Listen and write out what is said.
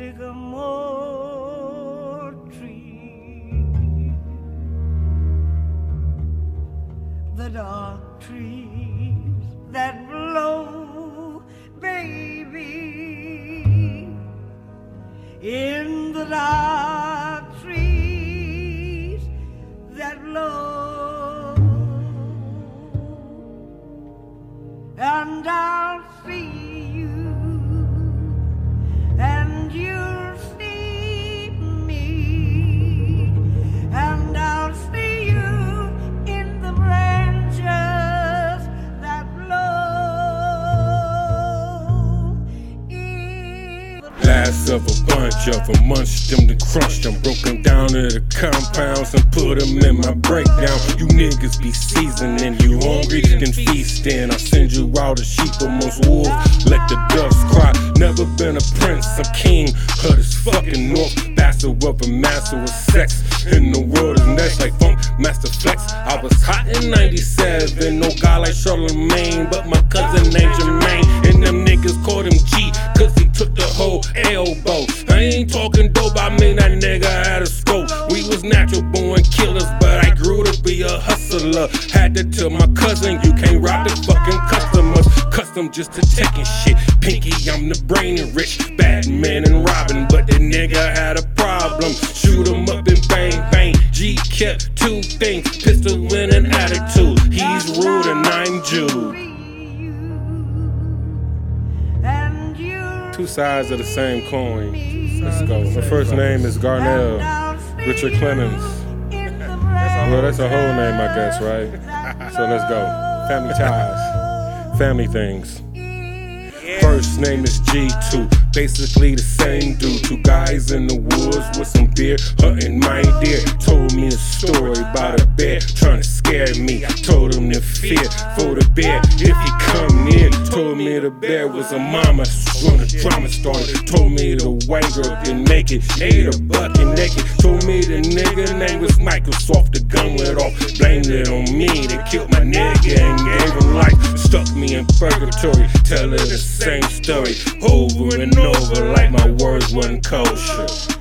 sycamore tree. The dark trees that blow, baby, in the dark trees that blow, and I'll see Last of a bunch of them, munched them, then crunched them, broke them down into the compounds and put them in my breakdown. You niggas be seasoning, you hungry, then feasting. I send you out as sheep amongst wolves, let the doves cry. Never been a prince, I'm king of this fucking north. Bastard of a master with sex in the world is next like funk master flex. I was hot in 97, no guy like Charlemagne, but my cousin named Jermaine. Elbow. I ain't talking dope, I mean that nigga had a scope. We was natural born killers, but I grew to be a hustler. Had to tell my cousin, you can't rob the fucking customers. Custom just to taking shit. Pinky, I'm the brain and rich. Batman and Robin, but the nigga had a problem. Shoot him up and bang, bang. G kept two things, pistol and an attitude. He's rude and I'm Jude. Two sides of the same coin. Let's go. My first name is Garnell Richard Clemens. Well, that's a whole name, I guess, right? So let's go. Family ties, family things. First name is G2, basically the same dude. Two guys in the woods with some beer, hunting my deer. Told me a story about a bear trying to scare me. I Told him to fear for the bear if he come near. Told me the bear was a mama, when the drama started. Told me the white girl make it, ate a bucket naked. Told me the nigga name was Microsoft, the gun went off. Blamed it on me, they killed my nigga and gave him life. Stuck me in purgatory, tell her the same story over and over like my words wasn't kosher.